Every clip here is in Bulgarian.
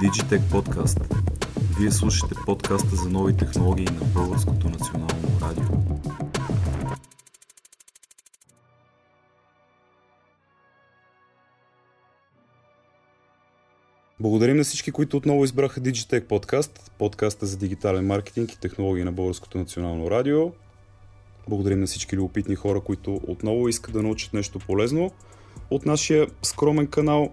Digitech Podcast. Вие слушате подкаста за нови технологии на Българското национално радио. Благодарим на всички, които отново избраха Digitech Podcast, подкаста за дигитален маркетинг и технологии на Българското национално радио. Благодарим на всички любопитни хора, които отново искат да научат нещо полезно. От нашия скромен канал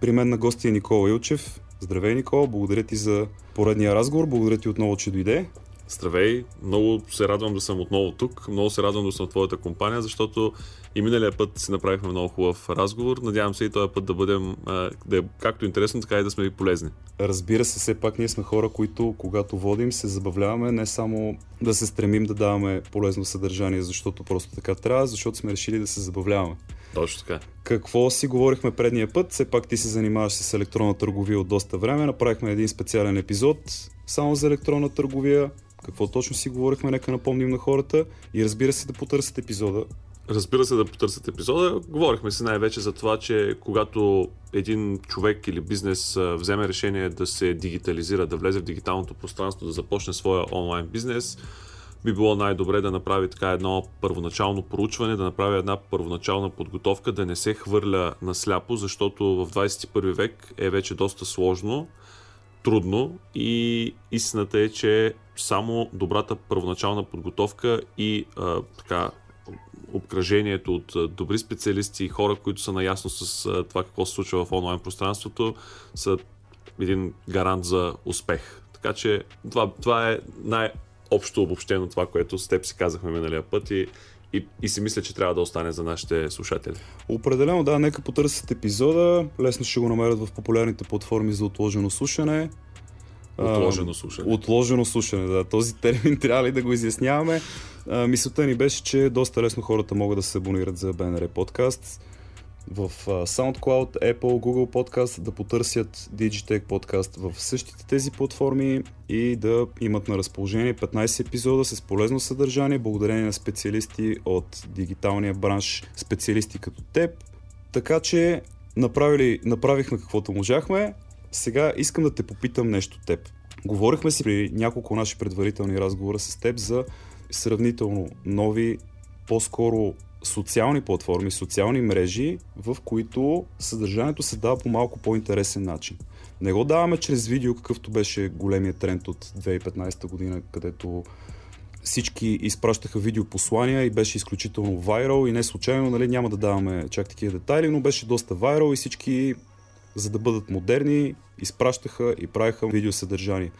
при мен на гости е Никола Илчев. Здравей, Никола, благодаря ти за поредния разговор, благодаря ти отново, че дойде. Здравей, много се радвам да съм отново тук, много се радвам да съм в твоята компания, защото и миналия път си направихме много хубав разговор. Надявам се и този път да бъдем да е както интересно, така и да сме ви полезни. Разбира се, все пак ние сме хора, които когато водим се забавляваме не само да се стремим да даваме полезно съдържание, защото просто така трябва, защото сме решили да се забавляваме. Точно така. Какво си говорихме предния път? Все пак ти се занимаваш с електронна търговия от доста време. Направихме един специален епизод само за електронна търговия. Какво точно си говорихме, нека напомним на хората и разбира се да потърсят епизода. Разбира се да потърсят епизода. Говорихме си най-вече за това, че когато един човек или бизнес вземе решение да се дигитализира, да влезе в дигиталното пространство, да започне своя онлайн бизнес, би било най-добре да направи така едно първоначално проучване, да направи една първоначална подготовка, да не се хвърля на сляпо, защото в 21 век е вече доста сложно, трудно и истината е, че само добрата първоначална подготовка и а, така обкръжението от добри специалисти и хора, които са наясно с това какво се случва в онлайн пространството, са един гарант за успех. Така че това, това е най- общо обобщено това, което с теб си казахме миналия път и, и, и си мисля, че трябва да остане за нашите слушатели. Определено, да, нека потърсят епизода. Лесно ще го намерят в популярните платформи за отложено слушане. Отложено слушане. Отложено слушане, да. Този термин трябва ли да го изясняваме? А, мисълта ни беше, че доста лесно хората могат да се абонират за BNR подкаст в SoundCloud, Apple, Google Podcast, да потърсят Digitech Podcast в същите тези платформи и да имат на разположение 15 епизода с полезно съдържание, благодарение на специалисти от дигиталния бранш, специалисти като теб. Така че направили, направихме каквото можахме. Сега искам да те попитам нещо теб. Говорихме си при няколко наши предварителни разговора с теб за сравнително нови, по-скоро социални платформи, социални мрежи, в които съдържанието се дава по малко по-интересен начин. Не го даваме чрез видео, какъвто беше големия тренд от 2015 година, където всички изпращаха видеопослания и беше изключително вайрал и не случайно, нали, няма да даваме чак такива детайли, но беше доста вайрал и всички, за да бъдат модерни, изпращаха и правиха видеосъдържание.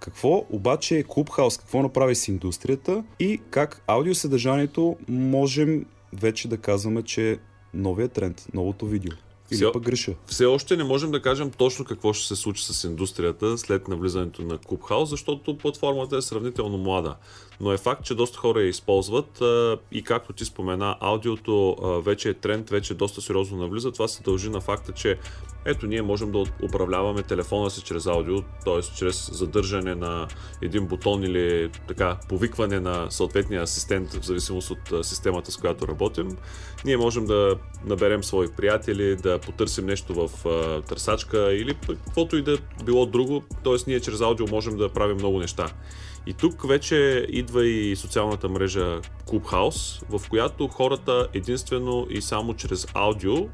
Какво обаче е Clubhouse, какво направи с индустрията и как аудиосъдържанието можем вече да казваме, че новия тренд, новото видео. Или все, пък греша. Все още не можем да кажем точно какво ще се случи с индустрията след навлизането на Clubhouse, защото платформата е сравнително млада. Но е факт, че доста хора я използват и както ти спомена, аудиото вече е тренд, вече доста сериозно навлиза. Това се дължи на факта, че ето ние можем да управляваме телефона си чрез аудио, т.е. чрез задържане на един бутон или така повикване на съответния асистент в зависимост от системата с която работим. Ние можем да наберем свои приятели, да потърсим нещо в а, търсачка или каквото и да било друго, т.е. ние чрез аудио можем да правим много неща. И тук вече идва и социалната мрежа Clubhouse, в която хората единствено и само чрез аудио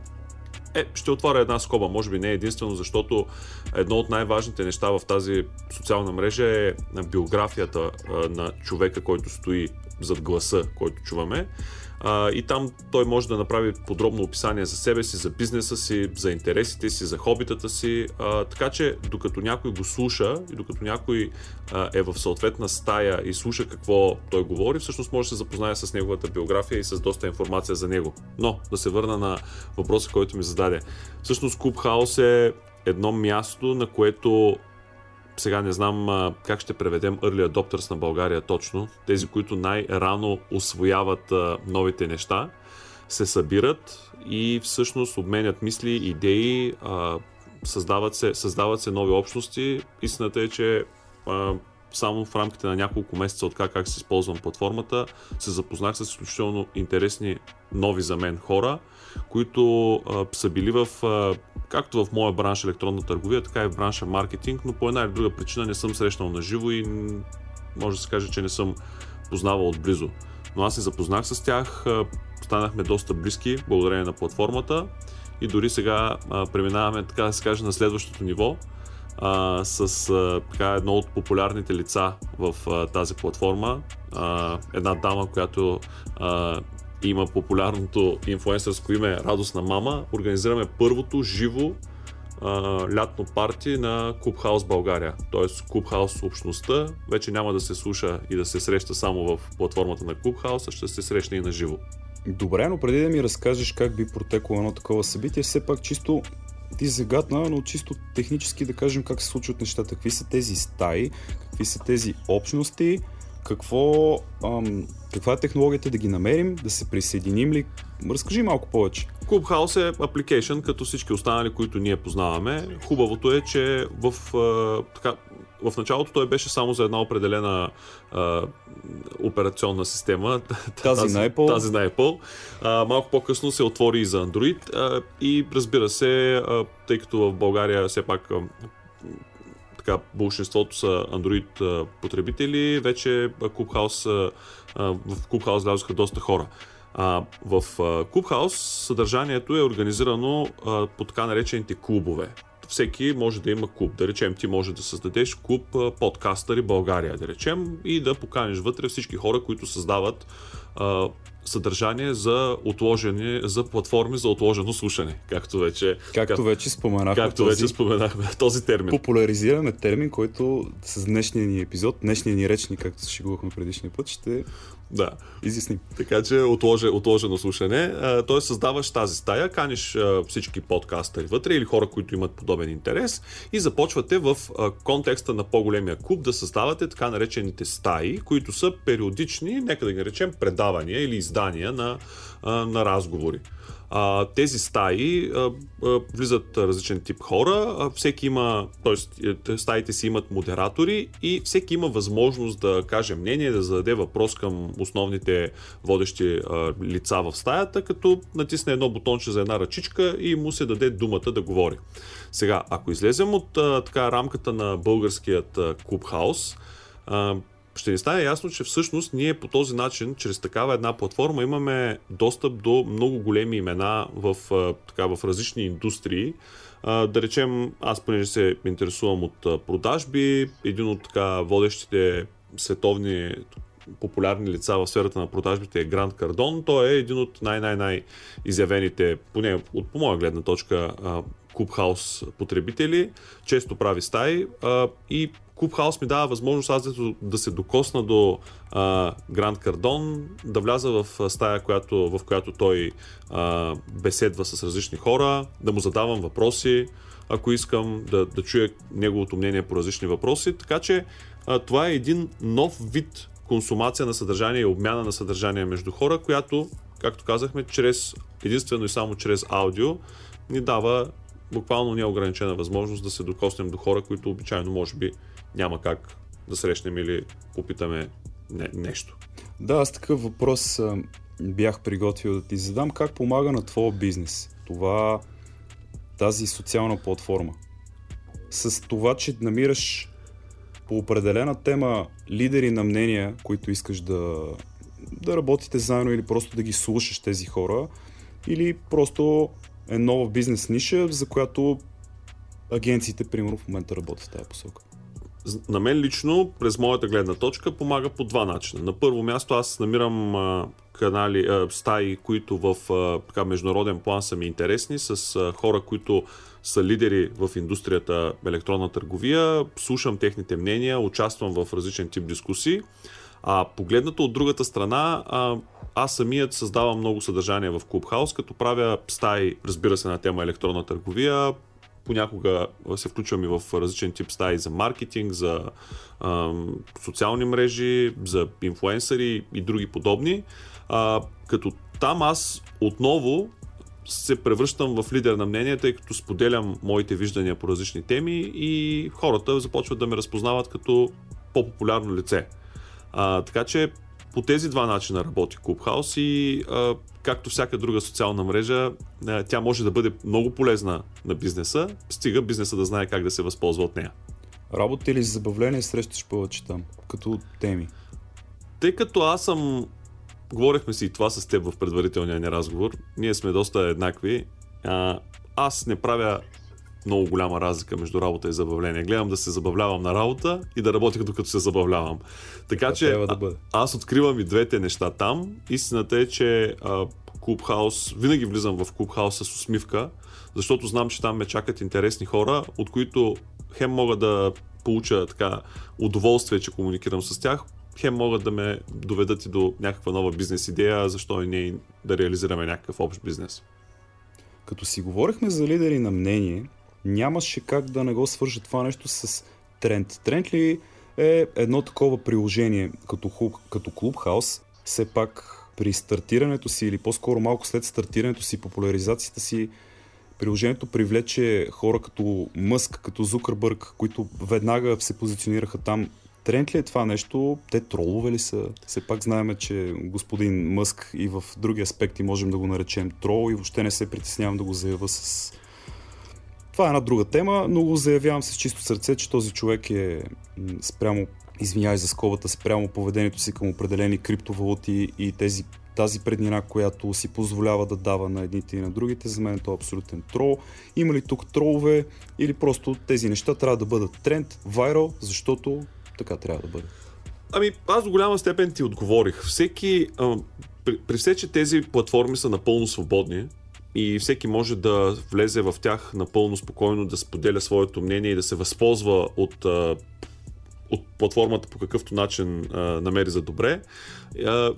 е, ще отворя една скоба, може би не единствено, защото едно от най-важните неща в тази социална мрежа е биографията на човека, който стои зад гласа, който чуваме. А, и там той може да направи подробно описание за себе си, за бизнеса си, за интересите си, за хобитата си. А, така че докато някой го слуша и докато някой а, е в съответна стая и слуша какво той говори, всъщност може да се запознае с неговата биография и с доста информация за него. Но да се върна на въпроса, който ми зададе. Всъщност Clubhouse е едно място, на което сега не знам а, как ще преведем Early Adopters на България точно. Тези, които най-рано освояват а, новите неща, се събират и всъщност обменят мисли, идеи, а, създават, се, създават се нови общности. Истината е, че а, само в рамките на няколко месеца от как, как се използвам платформата, се запознах с изключително интересни нови за мен хора, които а, са били в, а, както в моя бранш електронна търговия, така и в бранша маркетинг, но по една или друга причина не съм срещнал на живо и може да се каже, че не съм познавал отблизо. Но аз се запознах с тях, а, станахме доста близки благодарение на платформата и дори сега а, преминаваме, така да се каже, на следващото ниво с а, така, едно от популярните лица в а, тази платформа. А, една дама, която а, има популярното инфуенсърско име Радостна мама. Организираме първото живо а, лятно парти на Клубхаус България. Тоест Клубхаус общността вече няма да се слуша и да се среща само в платформата на Клубхаус, а ще се срещне и на живо. Добре, но преди да ми разкажеш как би протекло едно такова събитие, все пак чисто ти загадна, но чисто технически да кажем как се случват нещата. Какви са тези стаи, какви са тези общности, какво, ам, каква е технологията да ги намерим, да се присъединим ли? Разкажи малко повече. Clubhouse е апликейшн, като всички останали, които ние познаваме. Хубавото е, че в, а, така, в началото той беше само за една определена а, операционна система. Тази, тази на Apple. Тази на Apple. А, малко по-късно се отвори и за Android а, и разбира се, а, тъй като в България все пак а, така, большинството са Android потребители, вече Clubhouse, в Clubhouse влязоха доста хора. А, в Clubhouse съдържанието е организирано а, по така наречените клубове. Всеки може да има клуб. Да речем, ти може да създадеш клуб подкастъри България, да речем, и да поканиш вътре всички хора, които създават а, съдържание за отложени, за платформи за отложено слушане, както вече, както как, вече споменахме. Както този, вече споменахме този термин. Популяризираме термин, който с днешния ни епизод, днешния ни речник, както се шегувахме предишния път, ще да. Изясним. Така че отложи, отложено слушане. Тоест създаваш тази стая, каниш всички подкастъри вътре или хора, които имат подобен интерес и започвате в контекста на по-големия клуб да създавате така наречените стаи, които са периодични, нека да ги наречем предавания или издания на, на разговори. А, тези стаи а, а, влизат различен тип хора, а, всеки има, т.е. стаите си имат модератори и всеки има възможност да каже мнение, да зададе въпрос към основните водещи а, лица в стаята, като натисне едно бутонче за една ръчичка и му се даде думата да говори. Сега, ако излезем от а, така рамката на българският клубхаус, ще ни стане ясно, че всъщност ние по този начин, чрез такава една платформа, имаме достъп до много големи имена в, така, в различни индустрии. Да речем, аз понеже се интересувам от продажби, един от така водещите световни популярни лица в сферата на продажбите е Гранд Кардон. Той е един от най-най-най изявените, поне от по моя гледна точка, Клубхаус потребители. Често прави стаи и Клубхаус ми дава възможност аз да се докосна до Гранд Кардон, да вляза в стая, която, в която той а, беседва с различни хора, да му задавам въпроси, ако искам да, да чуя неговото мнение по различни въпроси. Така че а, това е един нов вид консумация на съдържание и обмяна на съдържание между хора, която, както казахме, чрез, единствено и само чрез аудио ни дава буквално неограничена възможност да се докоснем до хора, които обичайно може би няма как да срещнем или попитаме не, нещо. Да, аз такъв въпрос а, бях приготвил да ти задам. Как помага на твоя бизнес това, тази социална платформа? С това, че намираш по определена тема лидери на мнения, които искаш да, да работите заедно или просто да ги слушаш тези хора, или просто е нова бизнес ниша, за която агенциите, примерно, в момента работят в тази посока на мен лично, през моята гледна точка, помага по два начина. На първо място аз намирам а, канали, а, стаи, които в а, така, международен план са ми интересни, с а, хора, които са лидери в индустрията електронна търговия, слушам техните мнения, участвам в различен тип дискусии. А погледнато от другата страна, а, аз самият създавам много съдържание в Clubhouse, като правя стаи, разбира се, на тема електронна търговия, понякога се включвам и в различен тип стаи за маркетинг, за а, социални мрежи, за инфуенсъри и други подобни. А, като там аз отново се превръщам в лидер на мнение, тъй като споделям моите виждания по различни теми и хората започват да ме разпознават като по-популярно лице. А, така че по тези два начина работи Clubhouse и а, както всяка друга социална мрежа, а, тя може да бъде много полезна на бизнеса, стига бизнеса да знае как да се възползва от нея. Работа или забавление срещаш повече там, като теми? Тъй като аз съм говорихме си и това с теб в предварителния ни разговор. Ние сме доста еднакви. А, аз не правя много голяма разлика между работа и забавление. Гледам да се забавлявам на работа и да работя докато се забавлявам. Така Това че да а, бъде. аз откривам и двете неща там. Истината е, че а, Клубхаус, винаги влизам в Клубхаус с усмивка, защото знам, че там ме чакат интересни хора, от които хем мога да получа така удоволствие, че комуникирам с тях, хем могат да ме доведат и до някаква нова бизнес идея, защо и ние да реализираме някакъв общ бизнес. Като си говорихме за лидери на мнение, нямаше как да не го свържа това нещо с тренд. Тренд ли е едно такова приложение като, хуб, като Clubhouse, все пак при стартирането си или по-скоро малко след стартирането си, популяризацията си, приложението привлече хора като Мъск, като Зукърбърг, които веднага се позиционираха там. Тренд ли е това нещо? Те тролове ли са? Все пак знаем, че господин Мъск и в други аспекти можем да го наречем трол и въобще не се притеснявам да го заявя с... Това е една друга тема, но го заявявам с чисто сърце, че този човек е спрямо, извинявай за скобата, спрямо поведението си към определени криптовалути и тези тази преднина, която си позволява да дава на едните и на другите, за мен това е абсолютен трол. Има ли тук тролове или просто тези неща трябва да бъдат тренд, вайрал, защото така трябва да бъде. Ами, аз до голяма степен ти отговорих. Всеки, а, при, при все, че тези платформи са напълно свободни и всеки може да влезе в тях напълно спокойно, да споделя своето мнение и да се възползва от, от платформата по какъвто начин намери за добре.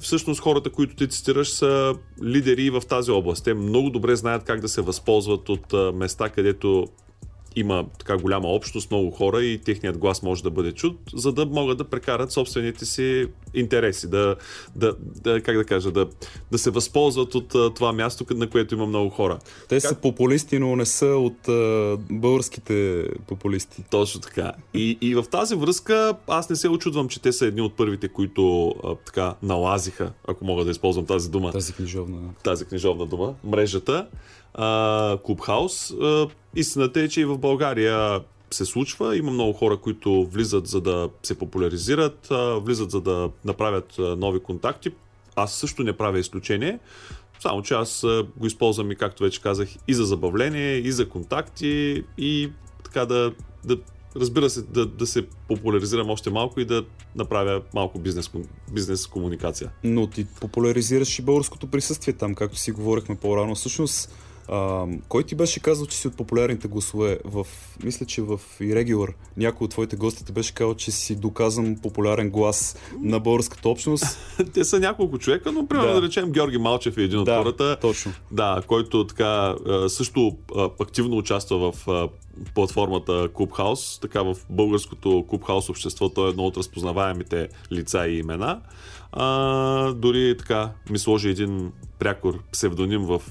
Всъщност хората, които ти цитираш, са лидери в тази област. Те много добре знаят как да се възползват от места, където има така голяма общност, много хора и техният глас може да бъде чут, за да могат да прекарат собствените си интереси, да, да, да как да кажа, да, да се възползват от това място, на което има много хора. Те са популисти, но не са от а, българските популисти. Точно така. И, и в тази връзка аз не се очудвам, че те са едни от първите, които а, така налазиха, ако мога да използвам тази дума, Тази книжовна. тази книжовна дума, мрежата, Клубхаус. Истината е, че и в България се случва. Има много хора, които влизат за да се популяризират, влизат за да направят нови контакти. Аз също не правя изключение. Само, че аз го използвам и, както вече казах, и за забавление, и за контакти, и така да, да разбира се, да, да се популяризирам още малко и да направя малко бизнес, бизнес комуникация. Но ти популяризираш и българското присъствие там, както си говорихме по-рано. Всъщност, а, кой ти беше казал, че си от популярните гласове? В, мисля, че в Irregular някой от твоите гости ти беше казал, че си доказан популярен глас на българската общност. Те са няколко човека, но примерно Да. да, речем Георги Малчев е един от да, хората, точно. да, който така също активно участва в платформата Clubhouse, така в българското Clubhouse общество той е едно от разпознаваемите лица и имена. А, дори така ми сложи един прякор псевдоним в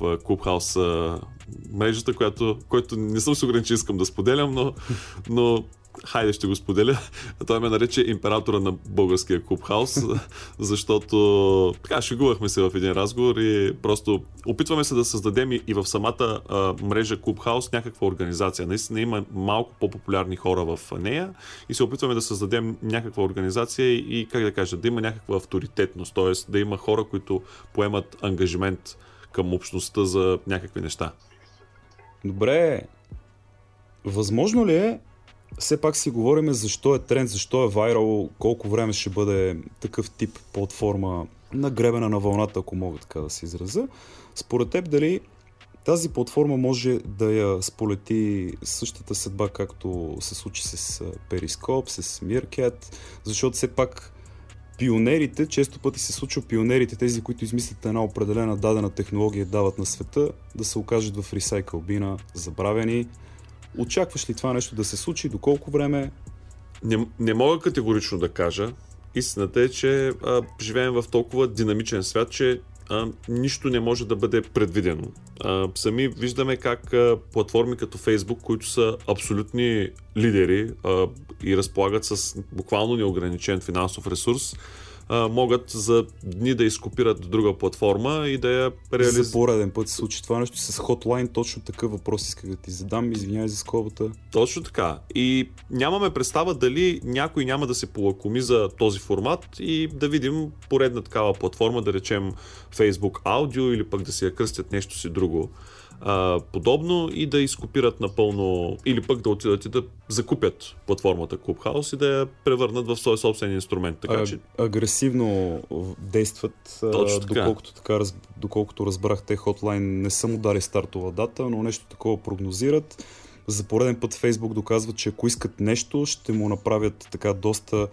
а, мрежата, която, който не съм сигурен, че искам да споделям, но, но хайде ще го споделя. Той ме нарече императора на българския клубхаус, защото така шегувахме се в един разговор и просто опитваме се да създадем и в самата а, мрежа клубхаус някаква организация. Наистина има малко по-популярни хора в нея и се опитваме да създадем някаква организация и, как да кажа, да има някаква авторитетност, т.е. да има хора, които поемат ангажимент към общността за някакви неща. Добре, възможно ли е, все пак си говорим защо е тренд, защо е вайрал, колко време ще бъде такъв тип платформа нагребена на вълната, ако мога така да се израза. Според теб дали тази платформа може да я сполети същата съдба, както се случи с Periscope, с Meerkat, защото все пак пионерите, често пъти се случва пионерите, тези, които измислят една определена дадена технология, дават на света, да се окажат в ресайкъл бина, забравени. Очакваш ли това нещо да се случи? До колко време? Не, не мога категорично да кажа. Истината е, че а, живеем в толкова динамичен свят, че а, нищо не може да бъде предвидено. А, сами виждаме как а, платформи като Facebook, които са абсолютни лидери а, и разполагат с буквално неограничен финансов ресурс, а, могат за дни да изкопират друга платформа и да я реализират. За пореден път се случи това нещо с Hotline, точно такъв въпрос исках да ти задам, извинявай за скобата. Точно така. И нямаме представа дали някой няма да се полакоми за този формат и да видим поредна такава платформа, да речем Facebook Audio или пък да си я кръстят нещо си друго а, подобно и да изкопират напълно или пък да отидат и да закупят платформата Clubhouse и да я превърнат в свой собствен инструмент. Така, а, че... Агресивно действат, Точно така. доколкото, така, доколкото разбрах, те Hotline не са му дали стартова дата, но нещо такова прогнозират. За пореден път Facebook доказва, че ако искат нещо, ще му направят така доста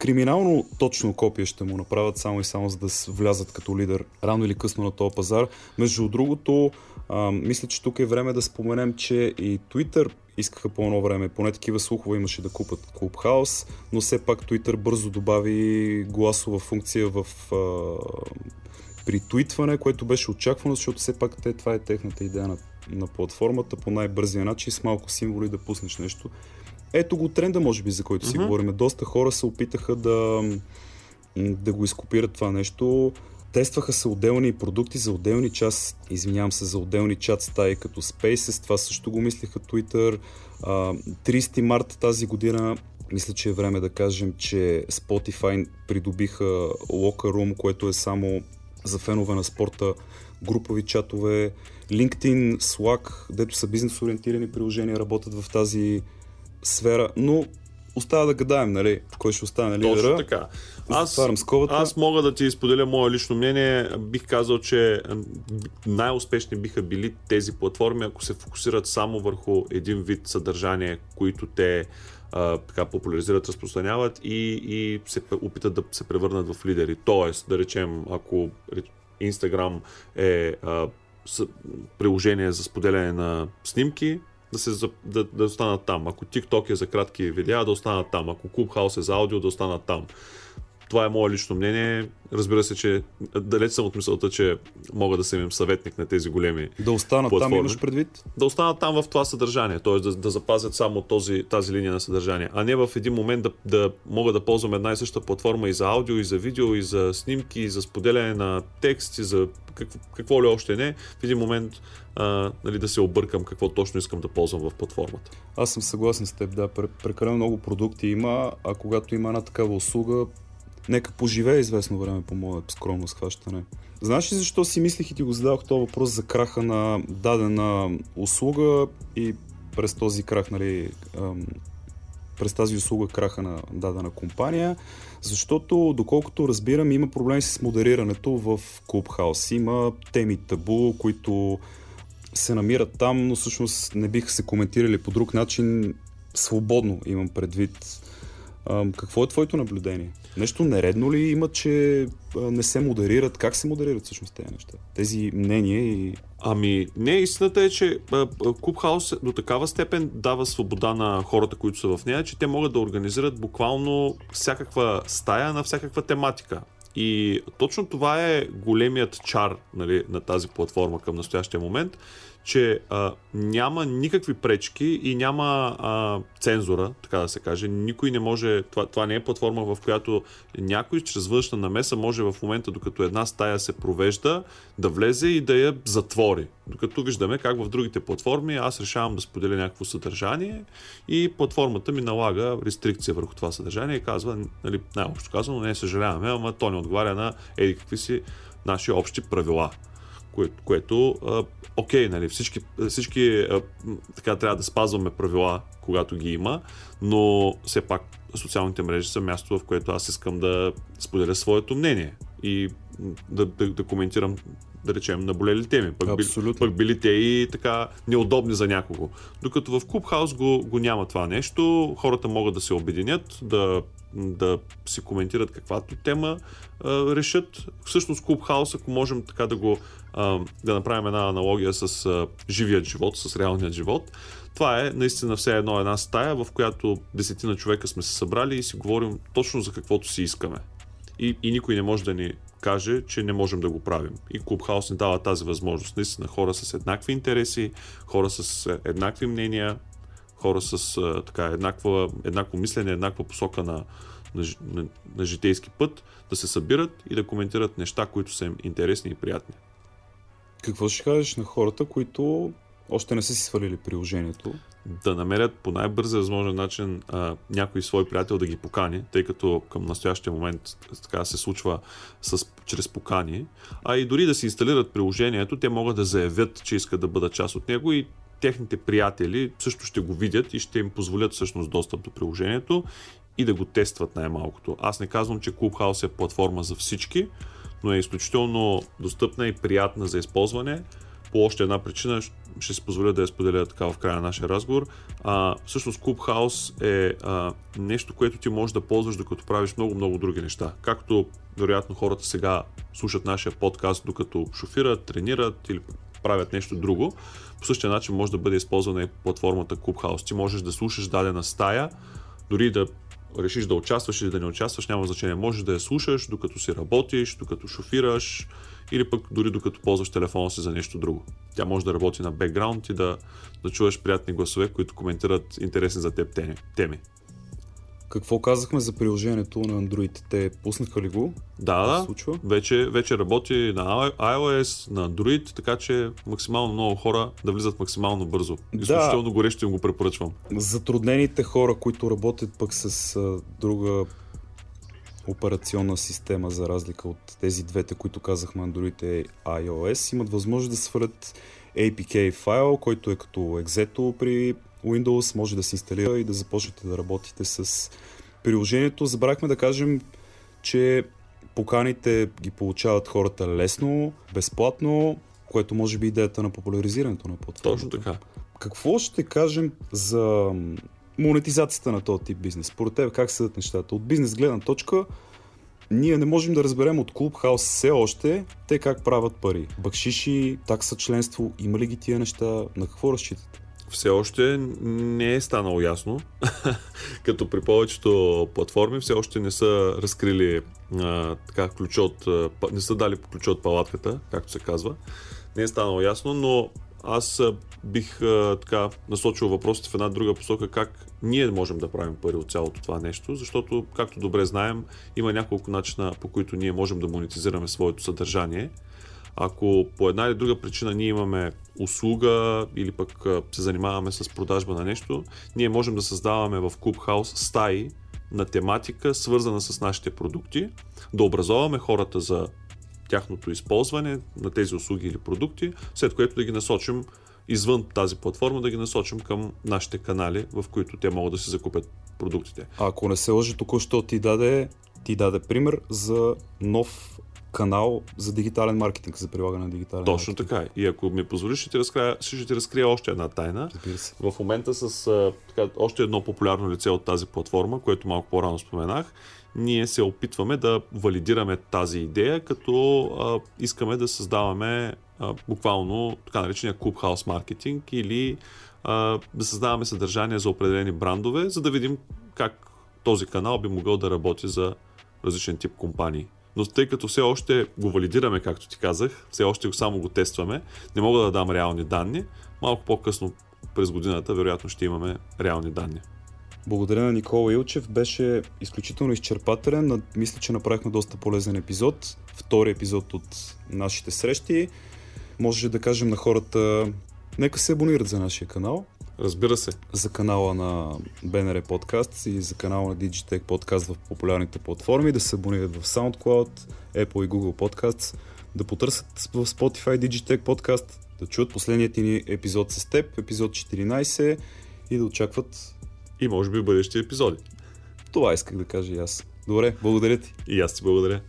криминално точно копие ще му направят само и само за да влязат като лидер рано или късно на този пазар. Между другото, а, мисля, че тук е време да споменем, че и Twitter искаха по едно време, поне такива слухове имаше да купат Clubhouse, но все пак Twitter бързо добави гласова функция в а, при твитване, което беше очаквано, защото все пак те, това е техната идея на, на платформата по най-бързия начин с малко символи да пуснеш нещо. Ето го тренда, може би, за който си uh-huh. говорим. Доста хора се опитаха да, да го изкопират това нещо. Тестваха се отделни продукти за отделни час, извинявам се, за отделни чат стаи като Spaces, това също го мислиха Twitter. 30 марта тази година мисля, че е време да кажем, че Spotify придобиха Locker Room, което е само за фенове на спорта, групови чатове, LinkedIn, Slack, дето са бизнес ориентирани приложения, работят в тази сфера, но остава да гадаем, нали, кой ще остане лидера. Точно така. Аз, аз мога да ти изподеля мое лично мнение. Бих казал, че най-успешни биха били тези платформи, ако се фокусират само върху един вид съдържание, които те а, така популяризират, разпространяват и, и се опитат да се превърнат в лидери. Тоест, да речем, ако Instagram е а, приложение за споделяне на снимки, да, се, да, да останат там. Ако TikTok е за кратки видеа, да останат там. Ако Clubhouse е за аудио, да останат там. Това е мое лично мнение. Разбира се, че далеч съм от мисълта, че мога да съм им съветник на тези големи Да останат платформи. там, имаш предвид? Да останат там в това съдържание, т.е. Да, да запазят само този, тази линия на съдържание, а не в един момент да, да мога да ползвам една и съща платформа и за аудио, и за видео, и за снимки, и за споделяне на текст, и за какво, какво ли още не. В един момент а, нали, да се объркам какво точно искам да ползвам в платформата. Аз съм съгласен с теб, да. Прекалено много продукти има, а когато има една такава услуга, нека поживее известно време по мое скромно схващане. Знаеш ли защо си мислих и ти го задавах този въпрос за краха на дадена услуга и през този крах, нали, през тази услуга краха на дадена компания, защото доколкото разбирам има проблеми с модерирането в Clubhouse. Има теми табу, които се намират там, но всъщност не биха се коментирали по друг начин свободно, имам предвид. Какво е твоето наблюдение? Нещо нередно ли има, че не се модерират? Как се модерират всъщност тези неща? Тези мнения и... Ами, не, истината е, че Клубхаус до такава степен дава свобода на хората, които са в нея, че те могат да организират буквално всякаква стая на всякаква тематика. И точно това е големият чар нали, на тази платформа към настоящия момент, че а, няма никакви пречки и няма а, цензура, така да се каже. Никой не може. Това, това не е платформа, в която някой чрез външна намеса може в момента, докато една стая се провежда, да влезе и да я затвори. Докато виждаме как в другите платформи аз решавам да споделя някакво съдържание и платформата ми налага рестрикция върху това съдържание и казва, нали, най-общо казано, не съжаляваме, ама то не отговаря на еди какви си наши общи правила кое, което, а, окей, нали, всички, всички а, така трябва да спазваме правила, когато ги има, но все пак социалните мрежи са място, в което аз искам да споделя своето мнение и да, да, да коментирам да речем, наболели теми. Пък, били, пък били те и така неудобни за някого. Докато в Клубхаус го, го няма това нещо, хората могат да се обединят, да да си коментират каквато тема а, решат. Всъщност Клубхаус, ако можем така да го а, да направим една аналогия с а, живият живот, с реалният живот, това е наистина все едно една стая, в която десетина човека сме се събрали и си говорим точно за каквото си искаме. И, и никой не може да ни каже, че не можем да го правим. И Clubhouse ни дава тази възможност. Наистина хора с еднакви интереси, хора с е, еднакви мнения, хора с е, така, еднаква, еднакво мислене, еднаква посока на, на, на, на житейски път, да се събират и да коментират неща, които са им интересни и приятни. Какво ще кажеш на хората, които още не са си свалили приложението? Да намерят по най-бърза възможен начин а, някой свой приятел да ги покани, тъй като към настоящия момент така се случва с, чрез покани. А и дори да си инсталират приложението, те могат да заявят, че искат да бъдат част от него и техните приятели също ще го видят и ще им позволят всъщност достъп до приложението и да го тестват най-малкото. Аз не казвам, че Clubhouse е платформа за всички, но е изключително достъпна и приятна за използване. По още една причина ще си позволя да я споделя така в края на нашия разговор. А, всъщност Clubhouse е а, нещо, което ти можеш да ползваш докато правиш много-много други неща. Както вероятно хората сега слушат нашия подкаст докато шофират, тренират или правят нещо друго. По същия начин може да бъде използвана и платформата Clubhouse. Ти можеш да слушаш дадена стая, дори да решиш да участваш или да не участваш, няма значение. Можеш да я слушаш, докато си работиш, докато шофираш или пък дори докато ползваш телефона си за нещо друго. Тя може да работи на бекграунд и да, да чуваш приятни гласове, които коментират интересни за теб теми. Какво казахме за приложението на Android? Те пуснаха ли го? Да, да. Случва? Вече, вече работи на iOS, на Android, така че максимално много хора да влизат максимално бързо. Изключително да. горещо им го препоръчвам. Затруднените хора, които работят пък с а, друга операционна система, за разлика от тези двете, които казахме Android и iOS, имат възможност да свалят APK файл, който е като екзето при Windows, може да се инсталира и да започнете да работите с приложението. Забрахме да кажем, че поканите ги получават хората лесно, безплатно, което може би идеята на популяризирането на платформата. Точно така. Какво ще кажем за монетизацията на този тип бизнес? Според теб как седат нещата? От бизнес гледна точка, ние не можем да разберем от Clubhouse все още те как правят пари. Бакшиши, такса членство, има ли ги тия неща? На какво разчитате? Все още не е станало ясно. Като при повечето платформи все още не са разкрили а, така ключа от, не са дали ключа от палатката, както се казва. Не е станало ясно, но аз бих а, така насочил въпросите в една друга посока, как ние можем да правим пари от цялото това нещо, защото, както добре знаем, има няколко начина по които ние можем да монетизираме своето съдържание. Ако по една или друга причина ние имаме услуга или пък се занимаваме с продажба на нещо, ние можем да създаваме в Clubhouse стаи на тематика, свързана с нашите продукти, да образоваме хората за тяхното използване на тези услуги или продукти, след което да ги насочим извън тази платформа, да ги насочим към нашите канали, в които те могат да си закупят продуктите. А ако не се лъжи, току-що ти даде, ти даде пример за нов канал за дигитален маркетинг, за прилагане на дигитален Точно маркетинг. така. И ако ми позволиш, ще ти разкрия, ще ти разкрия още една тайна. В момента с а, така, още едно популярно лице от тази платформа, което малко по-рано споменах, ние се опитваме да валидираме тази идея, като а, искаме да създаваме а, буквално така наречения Clubhouse маркетинг или а, да създаваме съдържание за определени брандове, за да видим как този канал би могъл да работи за различен тип компании но тъй като все още го валидираме, както ти казах, все още само го тестваме, не мога да дам реални данни, малко по-късно през годината вероятно ще имаме реални данни. Благодаря на Никола Илчев. Беше изключително изчерпателен. Мисля, че направихме доста полезен епизод. Втори епизод от нашите срещи. Може да кажем на хората, нека се абонират за нашия канал. Разбира се. За канала на BNR Podcast и за канала на Digitech Podcast в популярните платформи, да се абонират в SoundCloud, Apple и Google Podcasts, да потърсят в Spotify Digitech Podcast, да чуят последният ни епизод с теб, епизод 14 и да очакват и може би бъдещи епизоди. Това исках да кажа и аз. Добре, благодаря ти. И аз ти благодаря.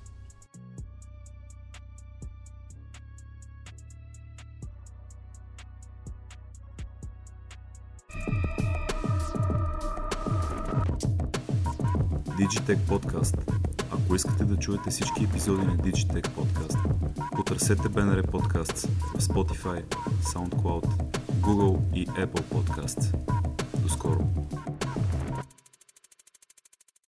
Podcast. Ако искате да чуете всички епизоди на Digitech Podcast, потърсете BNR Podcasts в Spotify, SoundCloud, Google и Apple Podcasts. До скоро!